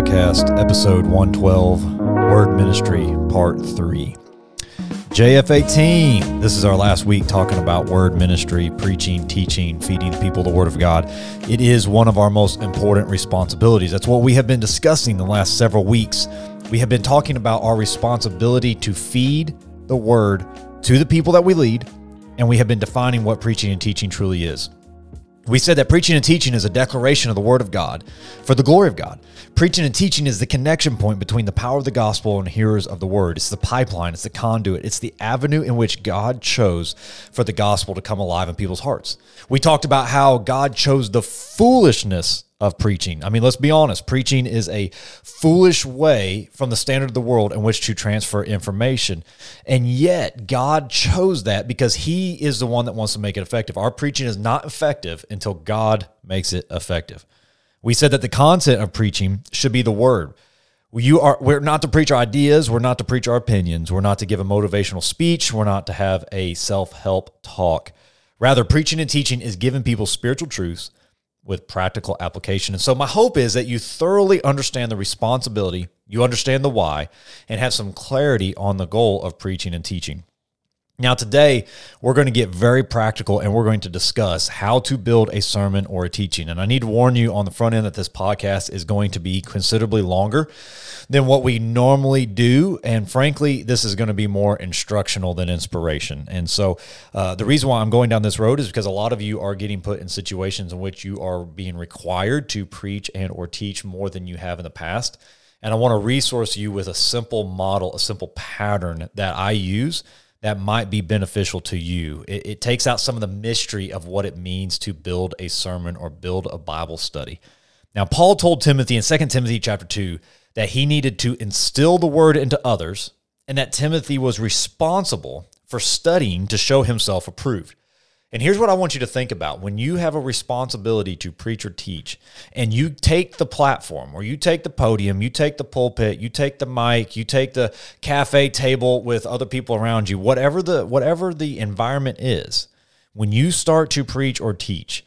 Podcast, episode 112, Word Ministry, part 3. JF18, this is our last week talking about word ministry, preaching, teaching, feeding people the Word of God. It is one of our most important responsibilities. That's what we have been discussing the last several weeks. We have been talking about our responsibility to feed the Word to the people that we lead, and we have been defining what preaching and teaching truly is. We said that preaching and teaching is a declaration of the Word of God for the glory of God. Preaching and teaching is the connection point between the power of the gospel and hearers of the Word. It's the pipeline, it's the conduit, it's the avenue in which God chose for the gospel to come alive in people's hearts. We talked about how God chose the foolishness of preaching. I mean, let's be honest, preaching is a foolish way from the standard of the world in which to transfer information. And yet, God chose that because He is the one that wants to make it effective. Our preaching is not effective until God makes it effective. We said that the content of preaching should be the word. You are we're not to preach our ideas, we're not to preach our opinions, we're not to give a motivational speech, we're not to have a self-help talk. Rather, preaching and teaching is giving people spiritual truths with practical application. And so, my hope is that you thoroughly understand the responsibility, you understand the why, and have some clarity on the goal of preaching and teaching. Now, today, we're going to get very practical and we're going to discuss how to build a sermon or a teaching. And I need to warn you on the front end that this podcast is going to be considerably longer than what we normally do. And frankly, this is going to be more instructional than inspiration. And so, uh, the reason why I'm going down this road is because a lot of you are getting put in situations in which you are being required to preach and or teach more than you have in the past. And I want to resource you with a simple model, a simple pattern that I use that might be beneficial to you. It, it, takes out some of the mystery of what it means to build a sermon or build a Bible study. Now, Paul told Timothy in 2 Timothy chapter 2 that he needed to instill the word into others and that Timothy was responsible for studying to show himself approved. And here's what I want you to think about when you have a responsibility to preach or teach, and you take the platform or you take the podium, you take the pulpit, you take the mic, you take the cafe table with other people around you, whatever the whatever the environment is, when you start to preach or teach,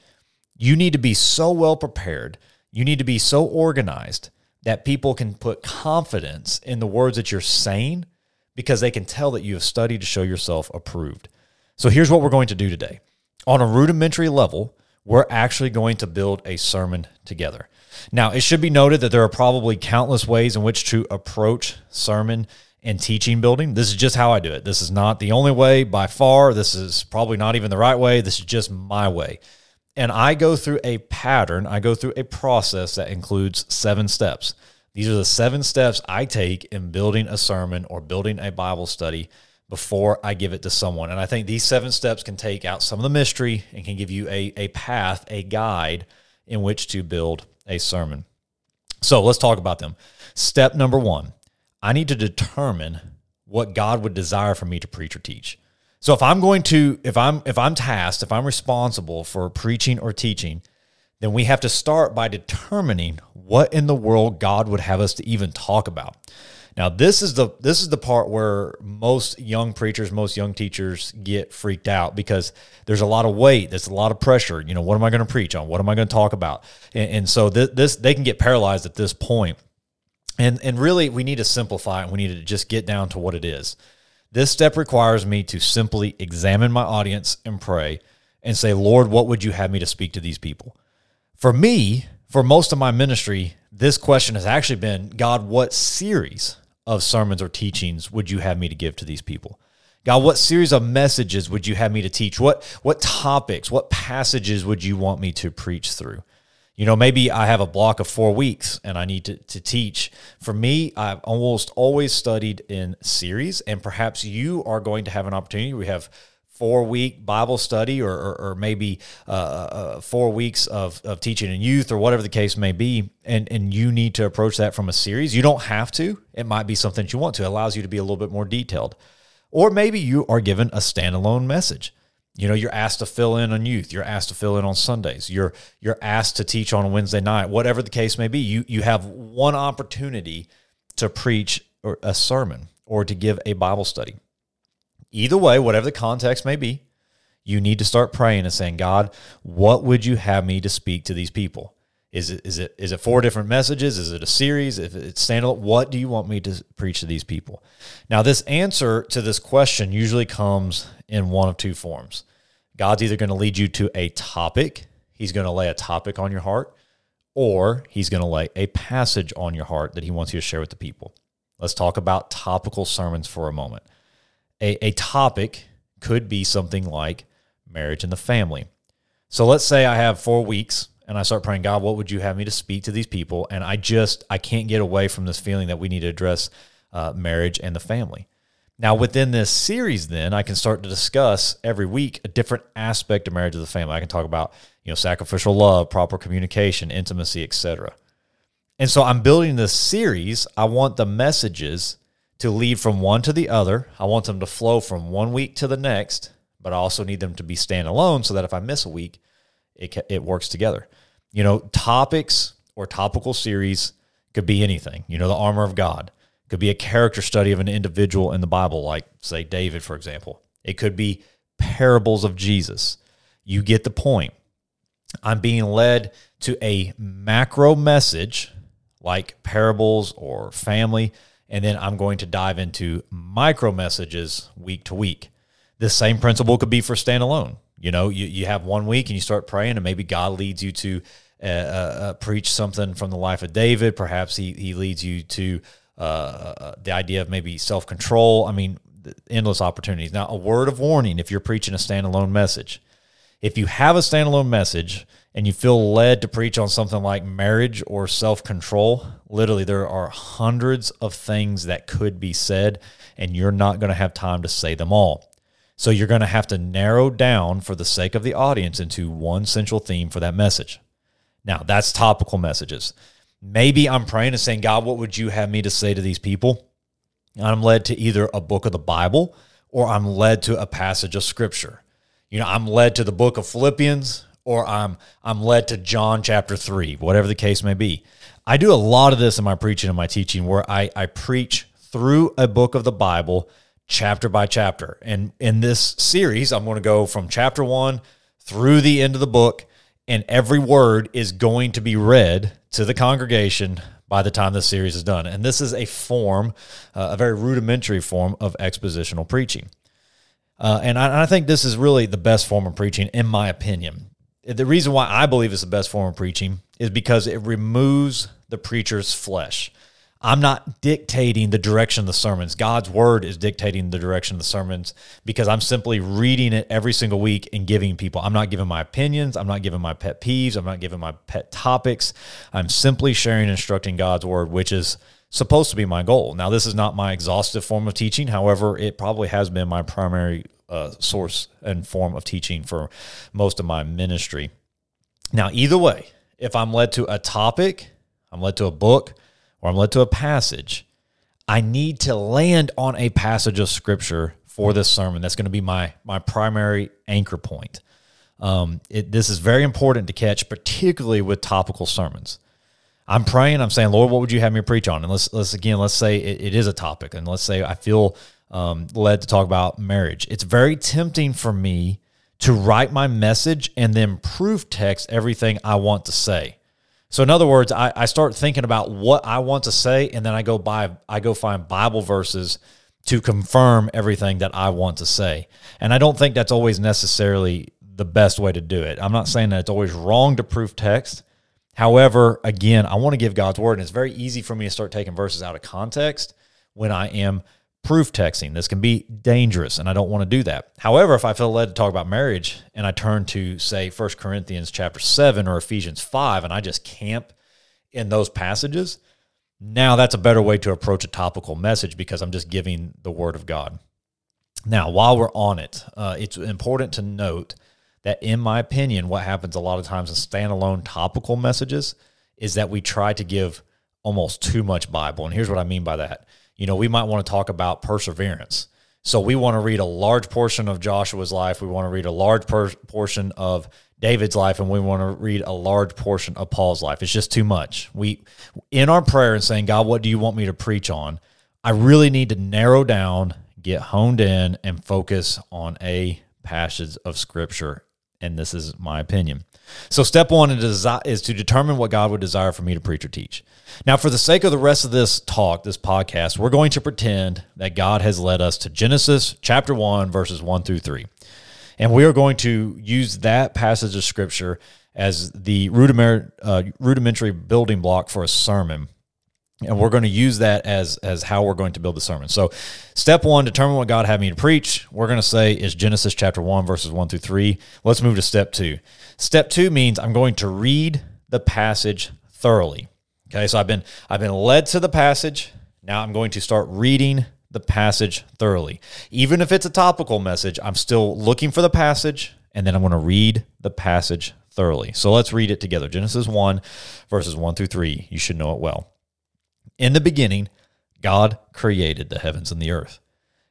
you need to be so well prepared, you need to be so organized that people can put confidence in the words that you're saying because they can tell that you have studied to show yourself approved. So here's what we're going to do today on a rudimentary level, we're actually going to build a sermon together. Now, it should be noted that there are probably countless ways in which to approach sermon and teaching building. This is just how I do it. This is not the only way by far. This is probably not even the right way. This is just my way. And I go through a pattern, I go through a process that includes seven steps. These are the seven steps I take in building a sermon or building a Bible study before I give it to someone. And I think these seven steps can take out some of the mystery and can give you a, a path, a guide in which to build a sermon. So let's talk about them. Step number one I need to determine what God would desire for me to preach or teach. So if I'm going to, if I'm if I'm tasked, if I'm responsible for preaching or teaching, then we have to start by determining what in the world God would have us to even talk about. Now this is the this is the part where most young preachers, most young teachers get freaked out because there's a lot of weight, there's a lot of pressure. You know, what am I going to preach on? What am I going to talk about? And, and so th- this they can get paralyzed at this point. And and really we need to simplify it. We need to just get down to what it is. This step requires me to simply examine my audience and pray and say, Lord, what would you have me to speak to these people? For me, for most of my ministry, this question has actually been God, what series of sermons or teachings would you have me to give to these people? God, what series of messages would you have me to teach? What what topics, what passages would you want me to preach through? You know, maybe I have a block of four weeks and I need to, to teach. For me, I've almost always studied in series, and perhaps you are going to have an opportunity. We have four week Bible study or, or, or maybe uh, uh, four weeks of, of teaching in youth or whatever the case may be. And, and you need to approach that from a series. You don't have to, it might be something that you want to. It allows you to be a little bit more detailed. Or maybe you are given a standalone message. You know, you're asked to fill in on youth. You're asked to fill in on Sundays. You're you're asked to teach on Wednesday night. Whatever the case may be, you you have one opportunity to preach a sermon or to give a Bible study. Either way, whatever the context may be, you need to start praying and saying, God, what would you have me to speak to these people? Is it is it is it four different messages? Is it a series? If it's standalone, what do you want me to preach to these people? Now, this answer to this question usually comes in one of two forms. God's either going to lead you to a topic, He's going to lay a topic on your heart, or He's going to lay a passage on your heart that He wants you to share with the people. Let's talk about topical sermons for a moment. A, a topic could be something like marriage and the family. So let's say I have four weeks and I start praying, God, what would you have me to speak to these people? And I just, I can't get away from this feeling that we need to address uh, marriage and the family. Now, within this series, then I can start to discuss every week a different aspect of marriage of the family. I can talk about, you know, sacrificial love, proper communication, intimacy, etc. And so I'm building this series. I want the messages to lead from one to the other. I want them to flow from one week to the next, but I also need them to be standalone so that if I miss a week, it, it works together. You know, topics or topical series could be anything. You know, the armor of God could be a character study of an individual in the Bible, like, say, David, for example. It could be parables of Jesus. You get the point. I'm being led to a macro message like parables or family, and then I'm going to dive into micro messages week to week. The same principle could be for standalone. You know, you, you have one week and you start praying, and maybe God leads you to uh, uh, uh preach something from the life of David. Perhaps he, he leads you to uh, uh the idea of maybe self control. I mean, endless opportunities. Now, a word of warning if you're preaching a standalone message. If you have a standalone message and you feel led to preach on something like marriage or self control, literally, there are hundreds of things that could be said, and you're not going to have time to say them all. So you're going to have to narrow down for the sake of the audience into one central theme for that message. Now, that's topical messages. Maybe I'm praying and saying, God, what would you have me to say to these people? I'm led to either a book of the Bible or I'm led to a passage of scripture. You know, I'm led to the book of Philippians or I'm I'm led to John chapter 3, whatever the case may be. I do a lot of this in my preaching and my teaching where I, I preach through a book of the Bible chapter by chapter. And in this series, I'm going to go from chapter one through the end of the book, and every word is going to be read to the congregation by the time this series is done. And this is a form, uh, a very rudimentary form of expositional preaching. Uh, and I, I think this is really the best form of preaching, in my opinion. The reason why I believe it's the best form of preaching is because it removes the preacher's flesh. I'm not dictating the direction of the sermons. God's word is dictating the direction of the sermons because I'm simply reading it every single week and giving people. I'm not giving my opinions. I'm not giving my pet peeves. I'm not giving my pet topics. I'm simply sharing and instructing God's word, which is supposed to be my goal. Now, this is not my exhaustive form of teaching. However, it probably has been my primary uh, source and form of teaching for most of my ministry. Now, either way, if I'm led to a topic, I'm led to a book, or I'm led to a passage, I need to land on a passage of scripture for this sermon. That's going to be my my primary anchor point. Um, it, this is very important to catch, particularly with topical sermons. I'm praying. I'm saying, Lord, what would you have me preach on? And let's let's again, let's say it, it is a topic, and let's say I feel um, led to talk about marriage. It's very tempting for me to write my message and then proof text everything I want to say. So in other words, I, I start thinking about what I want to say, and then I go buy I go find Bible verses to confirm everything that I want to say. And I don't think that's always necessarily the best way to do it. I'm not saying that it's always wrong to proof text. However, again, I want to give God's word, and it's very easy for me to start taking verses out of context when I am proof texting. This can be dangerous, and I don't want to do that. However, if I feel led to talk about marriage and I turn to, say, 1 Corinthians chapter 7 or Ephesians 5, and I just camp in those passages, now that's a better way to approach a topical message because I'm just giving the word of God. Now, while we're on it, uh, it's important to note that, in my opinion, what happens a lot of times in standalone topical messages is that we try to give almost too much Bible. And here's what I mean by that you know, we might want to talk about perseverance. So we want to read a large portion of Joshua's life. We want to read a large per- portion of David's life, and we want to read a large portion of Paul's life. It's just too much. We, in our prayer and saying, God, what do you want me to preach on? I really need to narrow down, get honed in, and focus on a passage of Scripture and this is my opinion. So, step one is to determine what God would desire for me to preach or teach. Now, for the sake of the rest of this talk, this podcast, we're going to pretend that God has led us to Genesis chapter 1, verses 1 through 3. And we are going to use that passage of scripture as the rudimentary, uh, rudimentary building block for a sermon and we're going to use that as as how we're going to build the sermon. So, step one, determine what God had me to preach. We're going to say is Genesis chapter one, verses one through three. Let's move to step two. Step two means I'm going to read the passage thoroughly. Okay, so I've been I've been led to the passage. Now I'm going to start reading the passage thoroughly. Even if it's a topical message, I'm still looking for the passage, and then I'm going to read the passage thoroughly. So let's read it together. Genesis 1, verses 1 through 3. You should know it well. In the beginning, God created the heavens and the earth.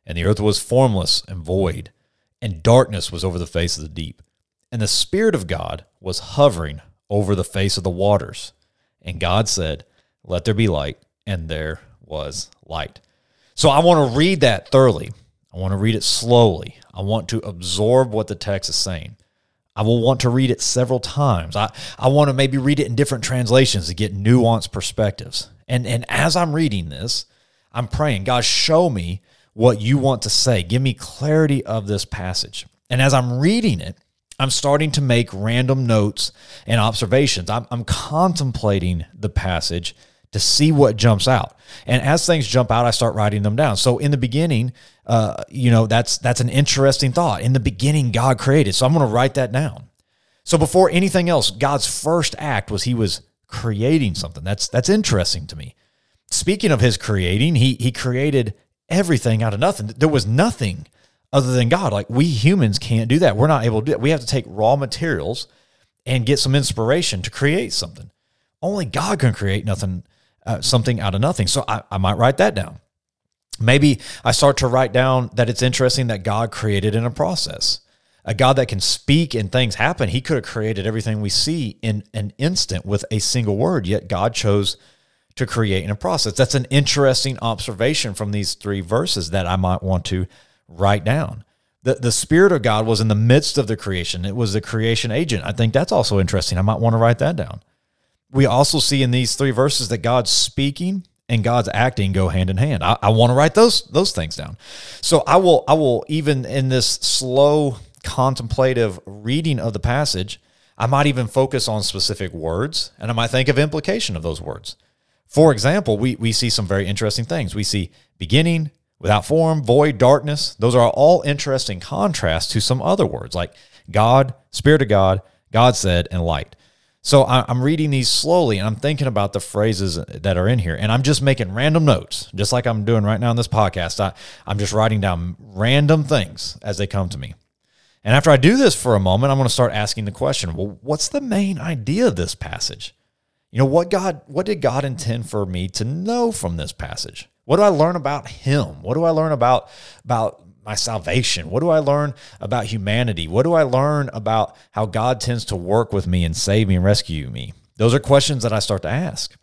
And the earth was formless and void, and darkness was over the face of the deep. And the Spirit of God was hovering over the face of the waters. And God said, Let there be light. And there was light. So I want to read that thoroughly. I want to read it slowly. I want to absorb what the text is saying. I will want to read it several times. I, I want to maybe read it in different translations to get nuanced perspectives. And and as I'm reading this, I'm praying, God, show me what you want to say. Give me clarity of this passage. And as I'm reading it, I'm starting to make random notes and observations. I'm, I'm contemplating the passage to see what jumps out. And as things jump out, I start writing them down. So in the beginning, uh, you know, that's that's an interesting thought. In the beginning, God created. So I'm going to write that down. So before anything else, God's first act was He was creating something. That's that's interesting to me. Speaking of his creating, he he created everything out of nothing. There was nothing other than God. Like we humans can't do that. We're not able to do that. We have to take raw materials and get some inspiration to create something. Only God can create nothing, uh, something out of nothing. So I, I might write that down. Maybe I start to write down that it's interesting that God created in a process a God that can speak and things happen. He could have created everything we see in an instant with a single word, yet God chose to create in a process. That's an interesting observation from these three verses that I might want to write down. The, the Spirit of God was in the midst of the creation, it was the creation agent. I think that's also interesting. I might want to write that down. We also see in these three verses that God's speaking and God's acting go hand in hand. I, I want to write those those things down. So I will I will even in this slow contemplative reading of the passage, I might even focus on specific words and I might think of implication of those words. For example, we, we see some very interesting things. We see beginning, without form, void, darkness. Those are all interesting contrasts to some other words like God, Spirit of God, God said, and light. So I'm reading these slowly and I'm thinking about the phrases that are in here. And I'm just making random notes, just like I'm doing right now in this podcast. I, I'm just writing down random things as they come to me. And after I do this for a moment, I'm going to start asking the question, well, what's the main idea of this passage? You know, what God what did God intend for me to know from this passage? What do I learn about him? What do I learn about about my salvation? What do I learn about humanity? What do I learn about how God tends to work with me and save me and rescue me? Those are questions that I start to ask.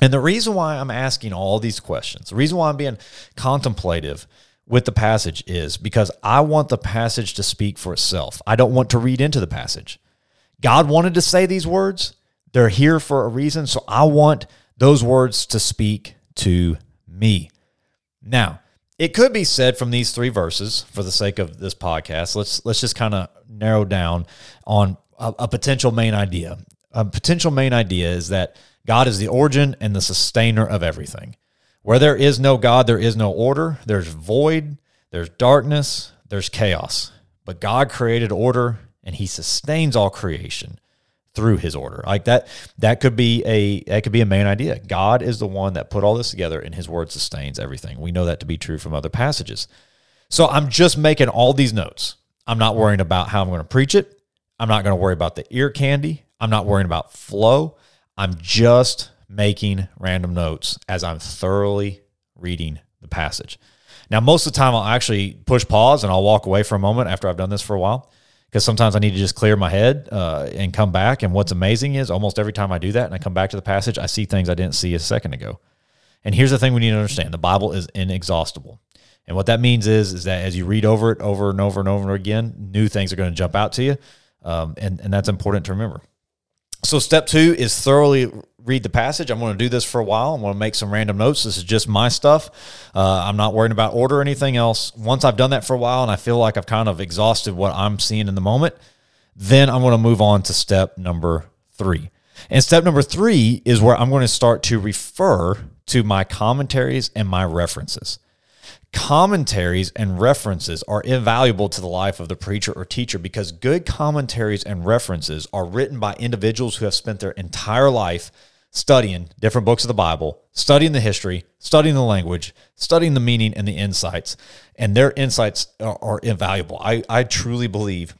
And the reason why I'm asking all these questions, the reason why I'm being contemplative with the passage is because I want the passage to speak for itself. I don't want to read into the passage. God wanted to say these words, they're here for a reason. So I want those words to speak to me. Now, it could be said from these three verses for the sake of this podcast. Let's let's just kind of narrow down on a, a potential main idea. A potential main idea is that God is the origin and the sustainer of everything. Where there is no God, there is no order. There's void, there's darkness, there's chaos. But God created order and he sustains all creation through his order. Like that that could be a that could be a main idea. God is the one that put all this together and his word sustains everything. We know that to be true from other passages. So I'm just making all these notes. I'm not worrying about how I'm going to preach it. I'm not going to worry about the ear candy. I'm not worrying about flow. I'm just making random notes as I'm thoroughly reading the passage. Now, most of the time, I'll actually push pause and I'll walk away for a moment after I've done this for a while because sometimes I need to just clear my head uh, and come back. And what's amazing is almost every time I do that and I come back to the passage, I see things I didn't see a second ago. And here's the thing we need to understand the Bible is inexhaustible. And what that means is, is that as you read over it over and over and over and again, new things are going to jump out to you. Um, and, and that's important to remember. So, step two is thoroughly read the passage. I'm going to do this for a while. I'm going to make some random notes. This is just my stuff. Uh, I'm not worrying about order or anything else. Once I've done that for a while and I feel like I've kind of exhausted what I'm seeing in the moment, then I'm going to move on to step number three. And step number three is where I'm going to start to refer to my commentaries and my references. Commentaries and references are invaluable to the life of the preacher or teacher because good commentaries and references are written by individuals who have spent their entire life studying different books of the Bible, studying the history, studying the language, studying the meaning and the insights. And their insights are, are invaluable. I, I truly believe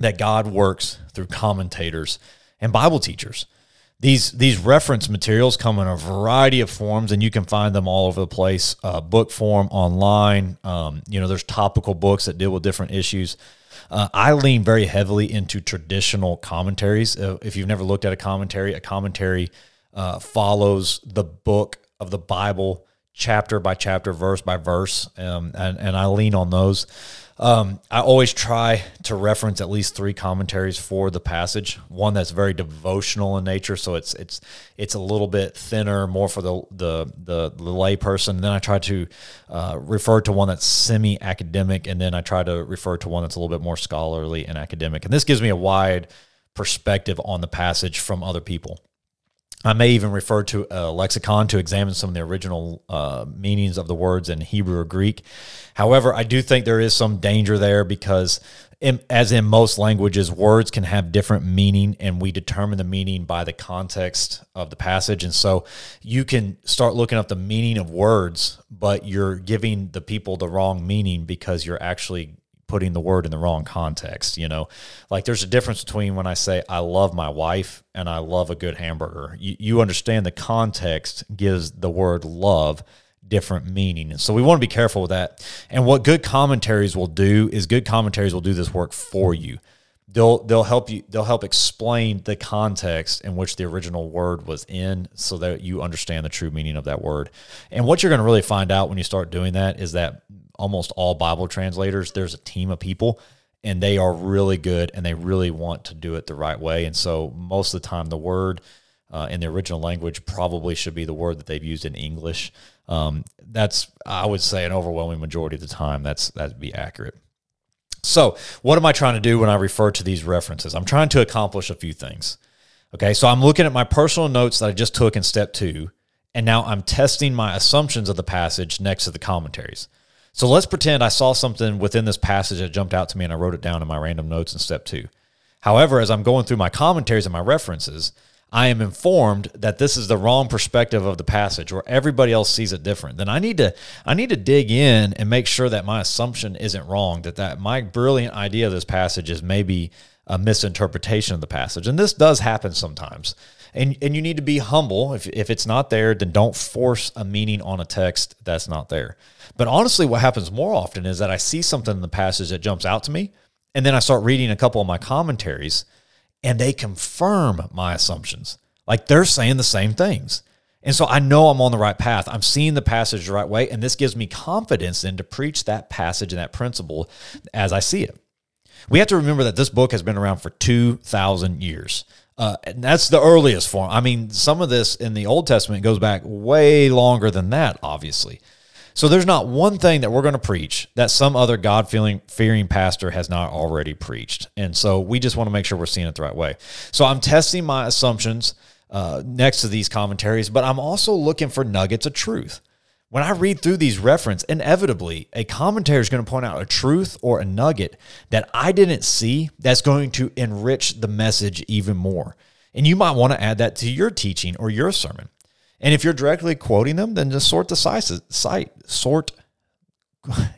that God works through commentators and Bible teachers. These these reference materials come in a variety of forms, and you can find them all over the place. Uh, book form, online. Um, you know, there's topical books that deal with different issues. Uh, I lean very heavily into traditional commentaries. Uh, if you've never looked at a commentary, a commentary uh, follows the book of the Bible chapter by chapter, verse by verse, um, and and I lean on those. Um, I always try to reference at least three commentaries for the passage. One that's very devotional in nature, so it's it's it's a little bit thinner, more for the the the, the lay person. Then I try to uh, refer to one that's semi academic, and then I try to refer to one that's a little bit more scholarly and academic. And this gives me a wide perspective on the passage from other people. I may even refer to a lexicon to examine some of the original uh, meanings of the words in Hebrew or Greek. However, I do think there is some danger there because, in, as in most languages, words can have different meaning, and we determine the meaning by the context of the passage. And so you can start looking up the meaning of words, but you're giving the people the wrong meaning because you're actually putting the word in the wrong context. You know, like there's a difference between when I say I love my wife and I love a good hamburger. You, you understand the context gives the word love different meaning. So we want to be careful with that. And what good commentaries will do is good commentaries will do this work for you. They'll they'll help you they'll help explain the context in which the original word was in so that you understand the true meaning of that word. And what you're going to really find out when you start doing that is that almost all Bible translators, there's a team of people and they are really good and they really want to do it the right way. And so most of the time, the word uh, in the original language probably should be the word that they've used in English. Um, that's, I would say, an overwhelming majority of the time, that's that'd be accurate. So, what am I trying to do when I refer to these references? I'm trying to accomplish a few things. Okay, so I'm looking at my personal notes that I just took in step two, and now I'm testing my assumptions of the passage next to the commentaries. So let's pretend I saw something within this passage that jumped out to me and I wrote it down in my random notes in step two. However, as I'm going through my commentaries and my references, I am informed that this is the wrong perspective of the passage or everybody else sees it different. Then I need to I need to dig in and make sure that my assumption isn't wrong, that that my brilliant idea of this passage is maybe a misinterpretation of the passage. And this does happen sometimes. And and you need to be humble. If if it's not there, then don't force a meaning on a text that's not there. But honestly, what happens more often is that I see something in the passage that jumps out to me, and then I start reading a couple of my commentaries, and they confirm my assumptions. Like they're saying the same things. And so I know I'm on the right path. I'm seeing the passage the right way, and this gives me confidence then to preach that passage and that principle as I see it. We have to remember that this book has been around for 2,000 years. Uh, and that's the earliest form. I mean, some of this in the Old Testament goes back way longer than that, obviously. So there's not one thing that we're going to preach that some other God fearing pastor has not already preached. And so we just want to make sure we're seeing it the right way. So I'm testing my assumptions uh, next to these commentaries, but I'm also looking for nuggets of truth. When I read through these reference, inevitably a commentary is going to point out a truth or a nugget that I didn't see that's going to enrich the message even more. And you might want to add that to your teaching or your sermon. And if you're directly quoting them, then just sort the sizes, cite, sort.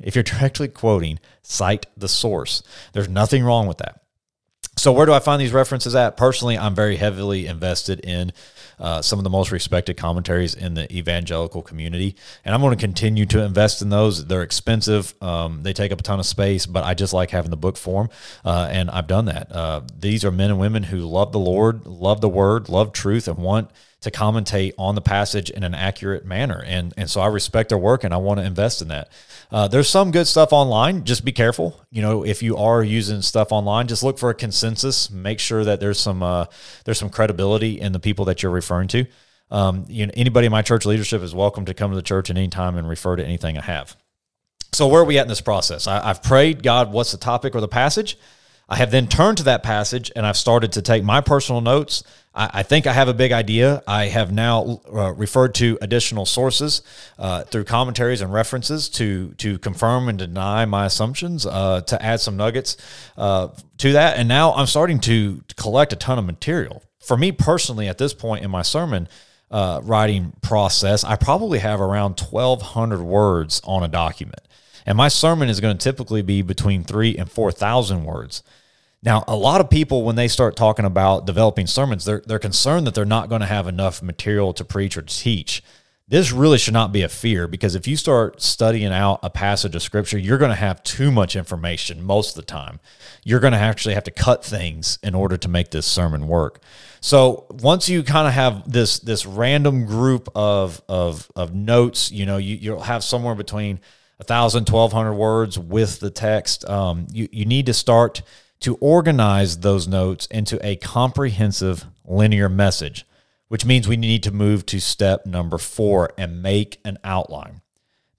If you're directly quoting, cite the source. There's nothing wrong with that. So, where do I find these references at? Personally, I'm very heavily invested in uh, some of the most respected commentaries in the evangelical community, and I'm going to continue to invest in those. They're expensive, um, they take up a ton of space, but I just like having the book form, uh, and I've done that. Uh, these are men and women who love the Lord, love the Word, love truth, and want to commentate on the passage in an accurate manner. And, and so I respect their work and I want to invest in that. Uh, there's some good stuff online. Just be careful. You know, if you are using stuff online, just look for a consensus. Make sure that there's some uh, there's some credibility in the people that you're referring to. Um, you know, anybody in my church leadership is welcome to come to the church at any time and refer to anything I have. So where are we at in this process? I, I've prayed, God, what's the topic or the passage? I have then turned to that passage and I've started to take my personal notes. I, I think I have a big idea. I have now uh, referred to additional sources uh, through commentaries and references to to confirm and deny my assumptions, uh, to add some nuggets uh, to that. And now I'm starting to collect a ton of material. For me personally, at this point in my sermon, uh, writing process, I probably have around 1,200 words on a document. And my sermon is going to typically be between three and 4,000 words. Now, a lot of people, when they start talking about developing sermons, they're, they're concerned that they're not going to have enough material to preach or teach. This really should not be a fear because if you start studying out a passage of scripture, you're going to have too much information most of the time. You're going to actually have to cut things in order to make this sermon work. So once you kind of have this this random group of of, of notes, you know, you, you'll have somewhere between 1,000, 1,200 words with the text. Um, you, you need to start to organize those notes into a comprehensive linear message, which means we need to move to step number four and make an outline.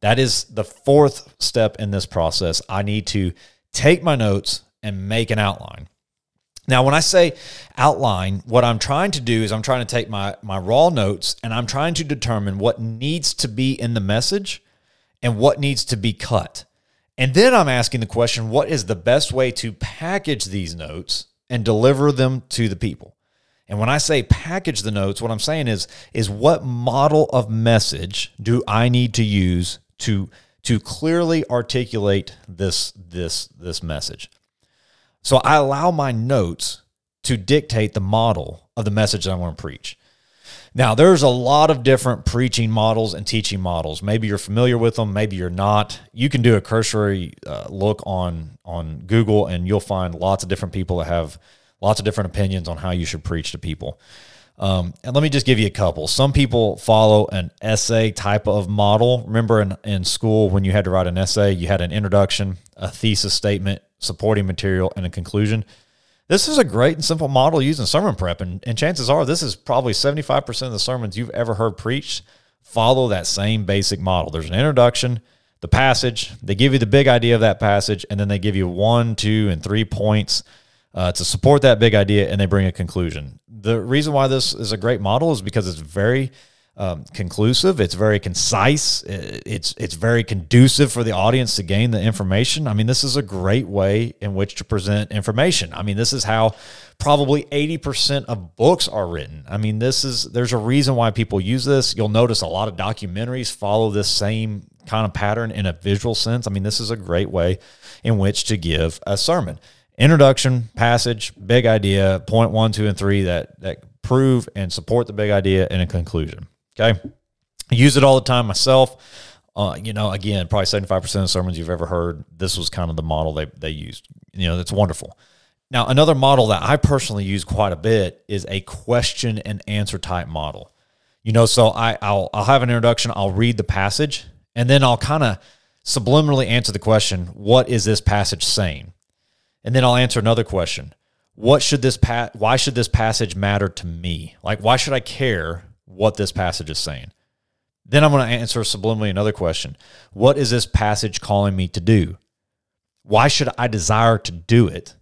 That is the fourth step in this process. I need to take my notes and make an outline. Now, when I say outline, what I'm trying to do is I'm trying to take my, my raw notes and I'm trying to determine what needs to be in the message and what needs to be cut. And then I'm asking the question what is the best way to package these notes and deliver them to the people? And when I say package the notes, what I'm saying is is what model of message do I need to use to to clearly articulate this this this message? So I allow my notes to dictate the model of the message that I want to preach. Now, there's a lot of different preaching models and teaching models. Maybe you're familiar with them, maybe you're not. You can do a cursory uh, look on on Google, and you'll find lots of different people that have lots of different opinions on how you should preach to people. Um, and let me just give you a couple. Some people follow an essay type of model. Remember in, in school when you had to write an essay, you had an introduction, a thesis statement, supporting material, and a conclusion. This is a great and simple model used in sermon prep, and, and chances are this is probably 75% of the sermons you've ever heard preached follow that same basic model. There's an introduction, the passage, they give you the big idea of that passage, and then they give you one, two, and three points uh, to support that big idea, and they bring a conclusion. The reason why this is a great model is because it's very um, conclusive. It's very concise. It's it's very conducive for the audience to gain the information. I mean, this is a great way in which to present information. I mean, this is how probably eighty percent of books are written. I mean, this is there's a reason why people use this. You'll notice a lot of documentaries follow this same kind of pattern in a visual sense. I mean, this is a great way in which to give a sermon. Introduction, passage, big idea, point one, two, and three that that prove and support the big idea, and a conclusion. Okay. I use it all the time myself. Uh, you know, again, probably 75% of sermons you've ever heard, this was kind of the model they, they used. You know, that's wonderful. Now, another model that I personally use quite a bit is a question and answer type model. You know, so I, I'll, I'll have an introduction, I'll read the passage, and then I'll kind of subliminally answer the question, what is this passage saying? And then I'll answer another question. What should this pa- why should this passage matter to me? Like why should I care what this passage is saying. Then I'm going to answer subliminally another question What is this passage calling me to do? Why should I desire to do it?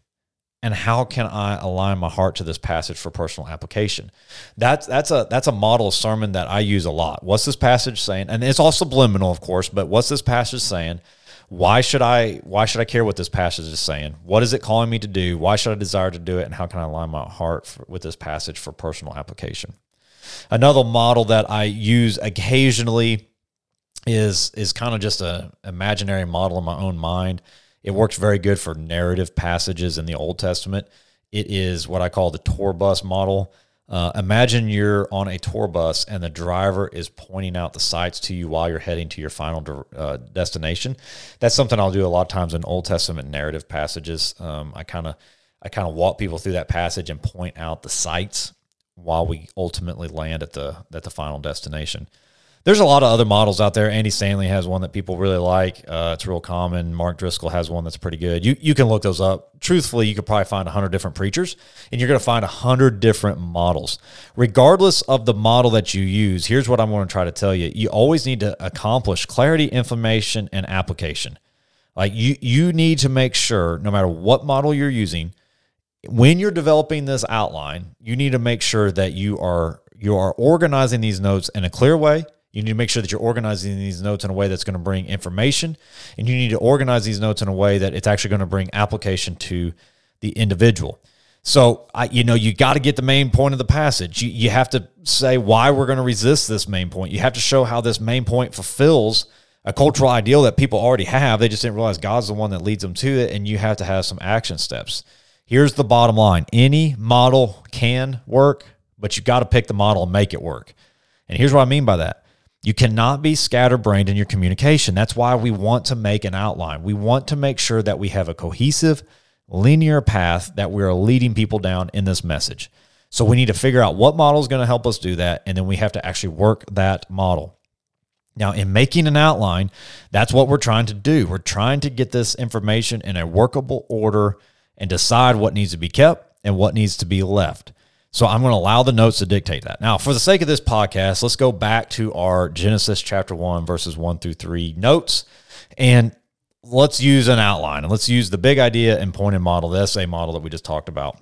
And how can I align my heart to this passage for personal application? That's that's a that's a model sermon that I use a lot. What's this passage saying? And it's all subliminal, of course, but what's this passage saying? Why should I why should I care what this passage is saying? What is it calling me to do? Why should I desire to do it? And how can I align my heart for, with this passage for personal application? Another model that I use occasionally is is kind of just a imaginary model in my own mind. It works very good for narrative passages in the Old Testament. It is what I call the tour bus model. Uh, imagine you're on a tour bus and the driver is pointing out the sights to you while you're heading to your final uh, destination. That's something I'll do a lot of times in Old Testament narrative passages. Um, I kind of I kind of walk people through that passage and point out the sights while we ultimately land at the at the final destination. There's a lot of other models out there. Andy Stanley has one that people really like. Uh, it's real common. Mark Driscoll has one that's pretty good. You you can look those up. Truthfully, you could probably find hundred different preachers, and you're going to find hundred different models. Regardless of the model that you use, here's what I'm going to try to tell you: you always need to accomplish clarity, information, and application. Like you you need to make sure, no matter what model you're using, when you're developing this outline, you need to make sure that you are you are organizing these notes in a clear way you need to make sure that you're organizing these notes in a way that's going to bring information, and you need to organize these notes in a way that it's actually going to bring application to the individual. So, I, you know, you got to get the main point of the passage. You, you have to say why we're going to resist this main point. You have to show how this main point fulfills a cultural ideal that people already have. They just didn't realize God's the one that leads them to it, and you have to have some action steps. Here's the bottom line any model can work, but you've got to pick the model and make it work. And here's what I mean by that you cannot be scatterbrained in your communication. That's why we want to make an outline. We want to make sure that we have a cohesive, linear path that we're leading people down in this message. So we need to figure out what model is going to help us do that. And then we have to actually work that model. Now, in making an outline, that's what we're trying to do. We're trying to get this information in a workable order and decide what needs to be kept and what needs to be left. So I'm going to allow the notes to dictate that. Now, for the sake of this podcast, let's go back to our Genesis chapter 1, verses 1 through 3 notes. And let's use an outline and let's use the big idea and point and model, the essay model that we just talked about.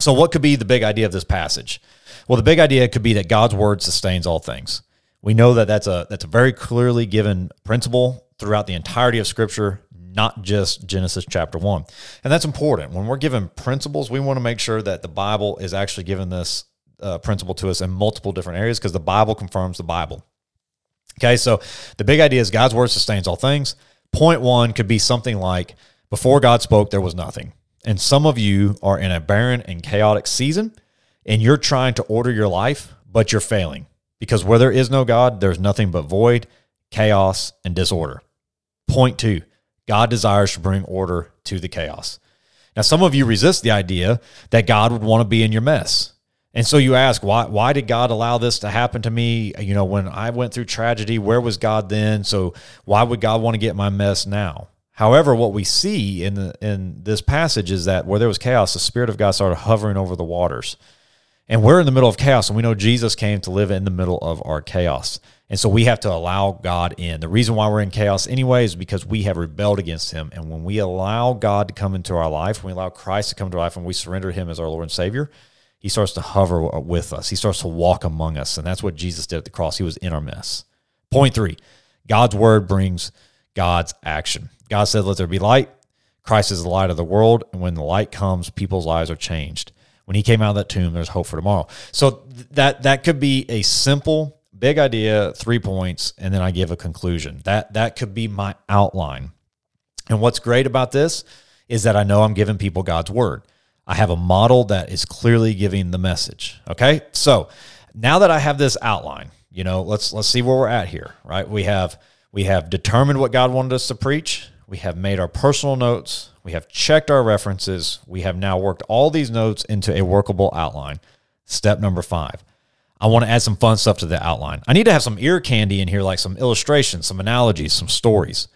So, what could be the big idea of this passage? Well, the big idea could be that God's word sustains all things. We know that that's a that's a very clearly given principle throughout the entirety of Scripture not just Genesis chapter 1. And that's important. When we're given principles, we want to make sure that the Bible is actually giving this uh, principle to us in multiple different areas because the Bible confirms the Bible. Okay, so the big idea is God's word sustains all things. Point one could be something like before God spoke, there was nothing. And some of you are in a barren and chaotic season and you're trying to order your life, but you're failing because where there is no God, there's nothing but void, chaos, and disorder. Point two, God desires to bring order to the chaos. Now, some of you resist the idea that God would want to be in your mess. And so you ask, why, why did God allow this to happen to me? You know, when I went through tragedy, where was God then? So why would God want to get my mess now? However, what we see in the, in this passage is that where there was chaos, the Spirit of God started hovering over the waters. And we're in the middle of chaos, and we know Jesus came to live in the middle of our chaos. And so we have to allow God in. The reason why we're in chaos anyway is because we have rebelled against Him. And when we allow God to come into our life, when we allow Christ to come to our life, and we surrender Him as our Lord and Savior, He starts to hover with us. He starts to walk among us. And that's what Jesus did at the cross. He was in our mess. Point three God's word brings God's action. God said, Let there be light. Christ is the light of the world. And when the light comes, people's lives are changed. When he came out of that tomb, there's hope for tomorrow. So that that could be a simple big idea, three points, and then I give a conclusion. That that could be my outline. And what's great about this is that I know I'm giving people God's word. I have a model that is clearly giving the message. Okay? So, now that I have this outline, you know, let's let's see where we're at here, right? We have we have determined what God wanted us to preach. We have made our personal notes. We have checked our references. We have now worked all these notes into a workable outline. Step number 5. I want to add some fun stuff to the outline. I need to have some ear candy in here, like some illustrations, some analogies, some stories.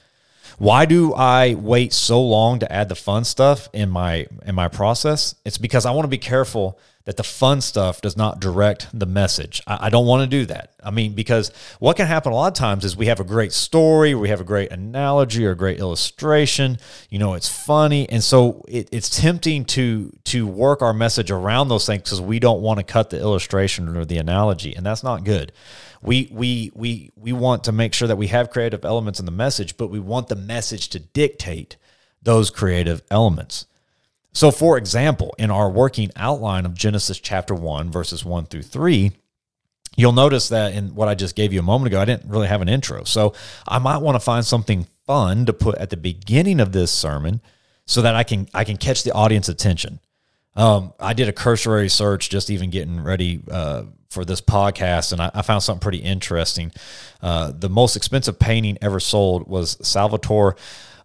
Why do I wait so long to add the fun stuff in my in my process? It's because I want to be careful that the fun stuff does not direct the message. I, I don't want to do that. I mean, because what can happen a lot of times is we have a great story, we have a great analogy or a great illustration. You know, it's funny, and so it, it's tempting to to work our message around those things because we don't want to cut the illustration or the analogy, and that's not good. We we we we want to make sure that we have creative elements in the message, but we want the message to dictate those creative elements. So, for example, in our working outline of Genesis chapter 1, verses 1 through 3, you'll notice that in what I just gave you a moment ago, I didn't really have an intro. So, I might want to find something fun to put at the beginning of this sermon so that I can I can catch the audience attention. Um, I did a cursory search just even getting ready uh, for this podcast, and I, I, found something pretty interesting. Uh, the most expensive painting ever sold was Salvator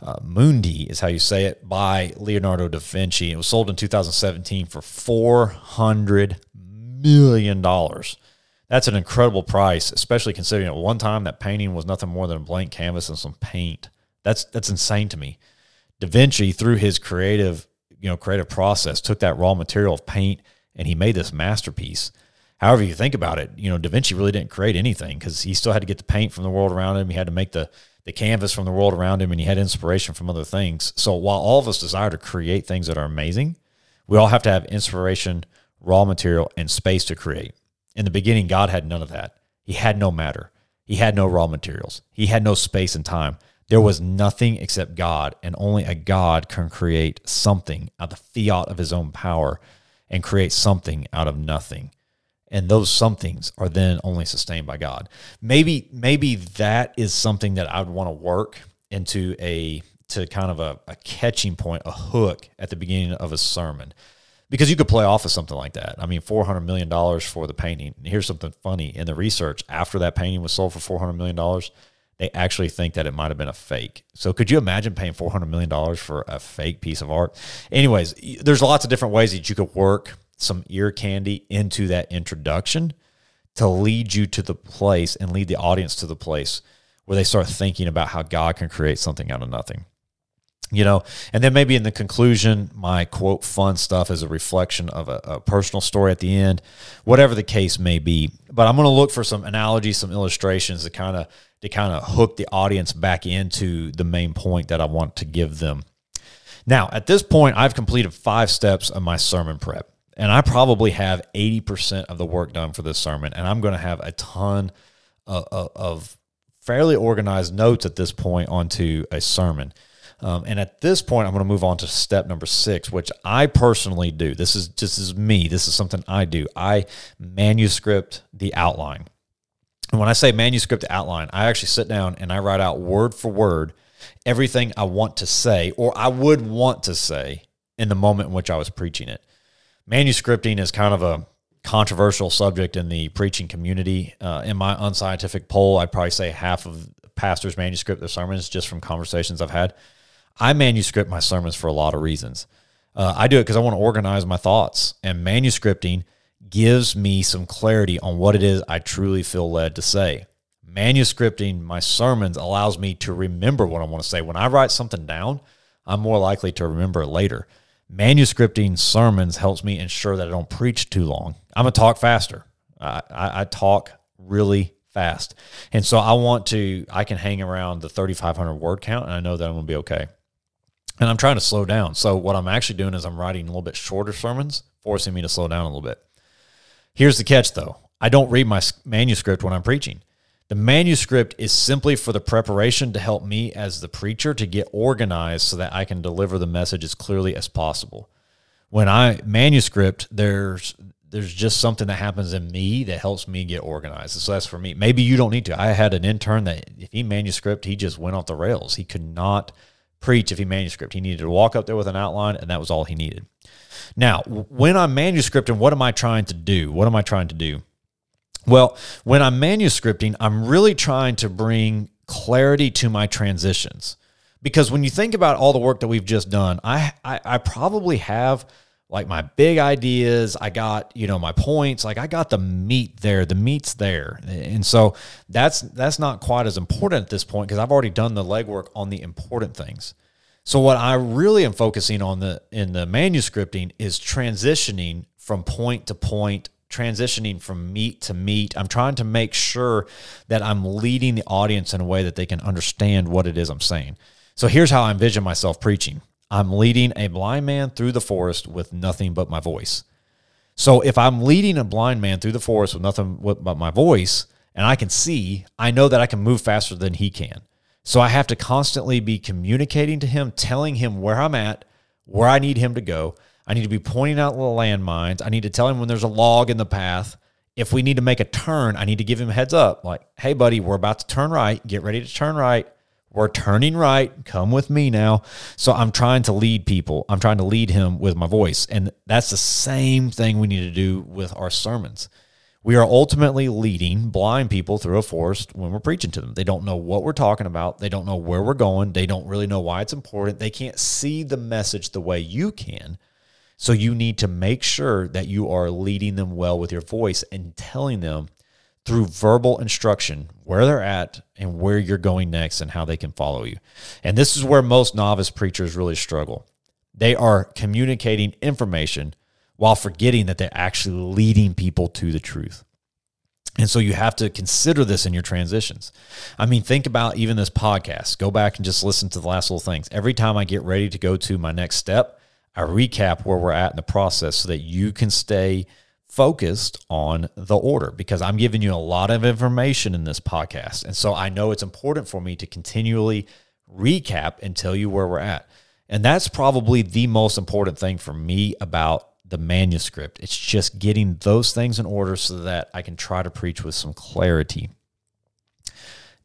uh, Mundi is how you say it by Leonardo da Vinci. It was sold in 2017 for $400 million. That's an incredible price, especially considering at one time that painting was nothing more than a blank canvas and some paint. That's that's insane to me. Da Vinci, through his creative, you know, creative process, took that raw material of paint and he made this masterpiece. However, you think about it, you know, Da Vinci really didn't create anything because he still had to get the paint from the world around him. He had to make the the canvas from the world around him, and he had inspiration from other things. So while all of us desire to create things that are amazing, we all have to have inspiration, raw material, and space to create. In the beginning, God had none of that. He had no matter. He had no raw materials. He had no space and time. There was nothing except God, and only a God can create something out of the fiat of his own power and create something out of nothing. And those somethings are then only sustained by God. Maybe, maybe that is something that I would want to work into a to kind of a, a catching point, a hook at the beginning of a sermon. Because you could play off of something like that. I mean, four hundred million dollars for the painting. And here's something funny in the research: after that painting was sold for four hundred million dollars, they actually think that it might have been a fake. So could you imagine paying four hundred million dollars for a fake piece of art? Anyways, there's lots of different ways that you could work some ear candy into that introduction to lead you to the place and lead the audience to the place where they start thinking about how God can create something out of nothing. You know, and then maybe in the conclusion, my quote fun stuff is a reflection of a, a personal story at the end, whatever the case may be. But I'm going to look for some analogies, some illustrations to kind of to kind of hook the audience back into the main point that I want to give them. Now, at this point, I've completed five steps of my sermon prep, and I probably have 80% of the work done for this sermon, and I'm going to have a ton of, of, of fairly organized notes at this point onto a sermon. Um, and at this point, I'm going to move on to step number six, which I personally do. This is just is me. This is something I do. I manuscript the outline. And when I say manuscript outline, I actually sit down and I write out word for word everything I want to say or I would want to say in the moment in which I was preaching it. Manuscripting is kind of a controversial subject in the preaching community. Uh, in my unscientific poll, I'd probably say half of pastors manuscript their sermons just from conversations I've had. I manuscript my sermons for a lot of reasons. Uh, I do it because I want to organize my thoughts, and manuscripting gives me some clarity on what it is I truly feel led to say. Manuscripting my sermons allows me to remember what I want to say. When I write something down, I'm more likely to remember it later. Manuscripting sermons helps me ensure that I don't preach too long. I'm to talk faster. I, I, I talk really fast. And so I want to, I can hang around the 3,500 word count and I know that I'm going to be okay. And I'm trying to slow down. So what I'm actually doing is I'm writing a little bit shorter sermons, forcing me to slow down a little bit. Here's the catch though I don't read my manuscript when I'm preaching. The manuscript is simply for the preparation to help me as the preacher to get organized so that I can deliver the message as clearly as possible. When I manuscript, there's there's just something that happens in me that helps me get organized. So that's for me. Maybe you don't need to. I had an intern that if he manuscript, he just went off the rails. He could not preach if he manuscript. He needed to walk up there with an outline, and that was all he needed. Now, when I'm manuscripting, what am I trying to do? What am I trying to do? Well, when I'm manuscripting, I'm really trying to bring clarity to my transitions. Because when you think about all the work that we've just done, I, I, I probably have like my big ideas. I got, you know, my points. Like I got the meat there. The meat's there. And so that's that's not quite as important at this point because I've already done the legwork on the important things. So what I really am focusing on the in the manuscripting is transitioning from point to point, transitioning from meat to meat. I'm trying to make sure that I'm leading the audience in a way that they can understand what it is I'm saying. So here's how I envision myself preaching. I'm leading a blind man through the forest with nothing but my voice. So if I'm leading a blind man through the forest with nothing but my voice and I can see, I know that I can move faster than he can. So I have to constantly be communicating to him, telling him where I'm at, where I need him to go. I need to be pointing out the landmines. I need to tell him when there's a log in the path. If we need to make a turn, I need to give him a heads up like, hey, buddy, we're about to turn right. Get ready to turn right. We're turning right. Come with me now. So I'm trying to lead people. I'm trying to lead him with my voice. And that's the same thing we need to do with our sermons. We are ultimately leading blind people through a forest when we're preaching to them. They don't know what we're talking about. They don't know where we're going. They don't really know why it's important. They can't see the message the way you can. So you need to make sure that you are leading them well with your voice and telling them through verbal instruction where they're at and where you're going next and how they can follow you. And this is where most novice preachers really struggle. They are communicating information while forgetting that they're actually leading people to the truth. And so you have to consider this in your transitions. I mean, think about even this podcast. Go back and just listen to the last little things. Every time I get ready to go to my next step, I recap where we're at in the process so that you can stay focused on the order because I'm giving you a lot of information in this podcast. And so I know it's important for me to continually recap and tell you where we're at. And that's probably the most important thing for me about the manuscript. It's just getting those things in order so that I can try to preach with some clarity.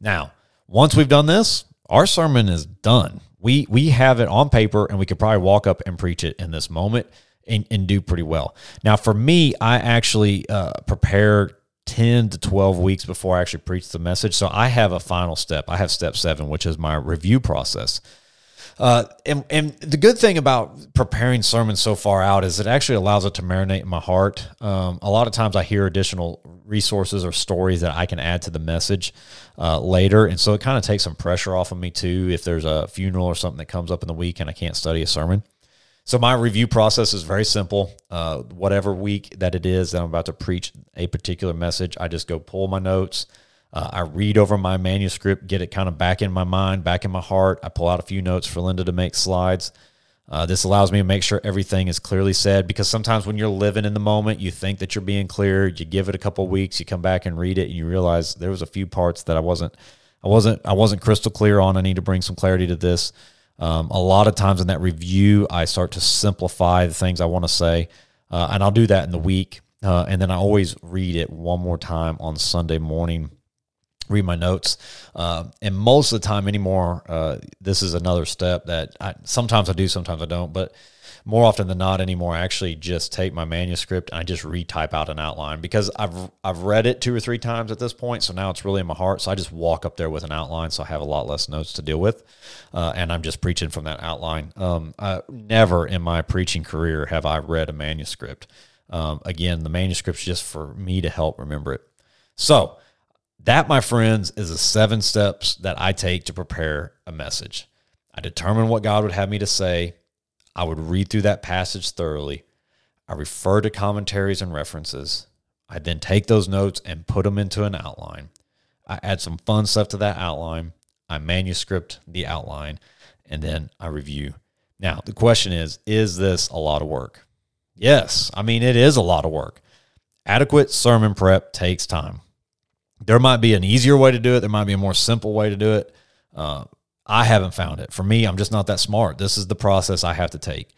Now, once we've done this, our sermon is done. We we have it on paper and we could probably walk up and preach it in this moment and, and do pretty well. Now, for me, I actually uh, prepare 10 to 12 weeks before I actually preach the message. So I have a final step. I have step seven, which is my review process. Uh, and, and the good thing about preparing sermons so far out is it actually allows it to marinate in my heart. Um, a lot of times I hear additional resources or stories that I can add to the message uh, later. And so it kind of takes some pressure off of me too if there's a funeral or something that comes up in the week and I can't study a sermon. So my review process is very simple. Uh, whatever week that it is that I'm about to preach a particular message, I just go pull my notes. Uh, I read over my manuscript, get it kind of back in my mind, back in my heart. I pull out a few notes for Linda to make slides. Uh, this allows me to make sure everything is clearly said because sometimes when you're living in the moment, you think that you're being clear. You give it a couple weeks, you come back and read it, and you realize there was a few parts that I wasn't, I wasn't, I wasn't crystal clear on. I need to bring some clarity to this. Um, a lot of times in that review, I start to simplify the things I want to say, uh, and I'll do that in the week. Uh, and then I always read it one more time on Sunday morning, read my notes. Uh, and most of the time anymore, uh, this is another step that I, sometimes I do, sometimes I don't. But more often than not anymore, I actually just take my manuscript and I just retype out an outline because I've I've read it two or three times at this point, so now it's really in my heart. So I just walk up there with an outline, so I have a lot less notes to deal with, uh, and I'm just preaching from that outline. Um, never in my preaching career have I read a manuscript. Um, again, the manuscript's just for me to help remember it. So that, my friends, is the seven steps that I take to prepare a message. I determine what God would have me to say. I would read through that passage thoroughly. I refer to commentaries and references. I then take those notes and put them into an outline. I add some fun stuff to that outline. I manuscript the outline and then I review. Now, the question is is this a lot of work? Yes. I mean, it is a lot of work. Adequate sermon prep takes time. There might be an easier way to do it, there might be a more simple way to do it. Uh, I haven't found it. For me, I'm just not that smart. This is the process I have to take.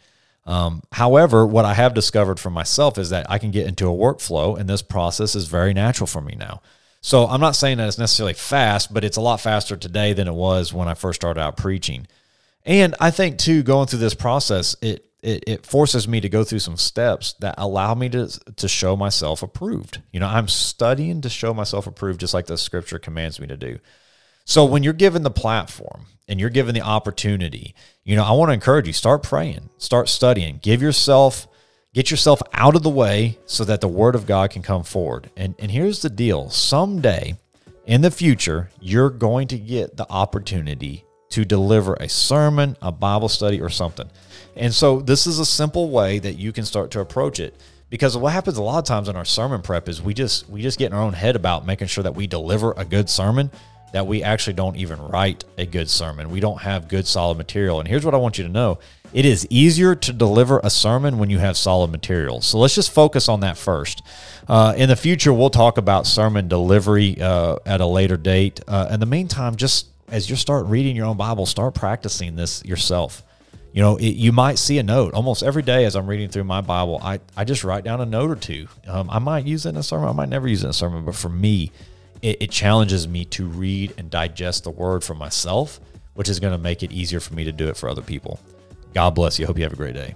Um, however, what I have discovered for myself is that I can get into a workflow, and this process is very natural for me now. So I'm not saying that it's necessarily fast, but it's a lot faster today than it was when I first started out preaching. And I think too, going through this process, it it, it forces me to go through some steps that allow me to to show myself approved. You know, I'm studying to show myself approved, just like the scripture commands me to do. So when you're given the platform and you're given the opportunity, you know, I want to encourage you start praying, start studying, give yourself get yourself out of the way so that the word of God can come forward. And and here's the deal, someday in the future, you're going to get the opportunity to deliver a sermon, a Bible study or something. And so this is a simple way that you can start to approach it because what happens a lot of times in our sermon prep is we just we just get in our own head about making sure that we deliver a good sermon that we actually don't even write a good sermon. We don't have good, solid material. And here's what I want you to know it is easier to deliver a sermon when you have solid material. So let's just focus on that first. Uh, in the future, we'll talk about sermon delivery uh, at a later date. Uh, in the meantime, just as you start reading your own Bible, start practicing this yourself. You know, it, you might see a note almost every day as I'm reading through my Bible. I, I just write down a note or two. Um, I might use it in a sermon, I might never use it in a sermon, but for me, it, it challenges me to read and digest the word for myself, which is going to make it easier for me to do it for other people. God bless you. Hope you have a great day.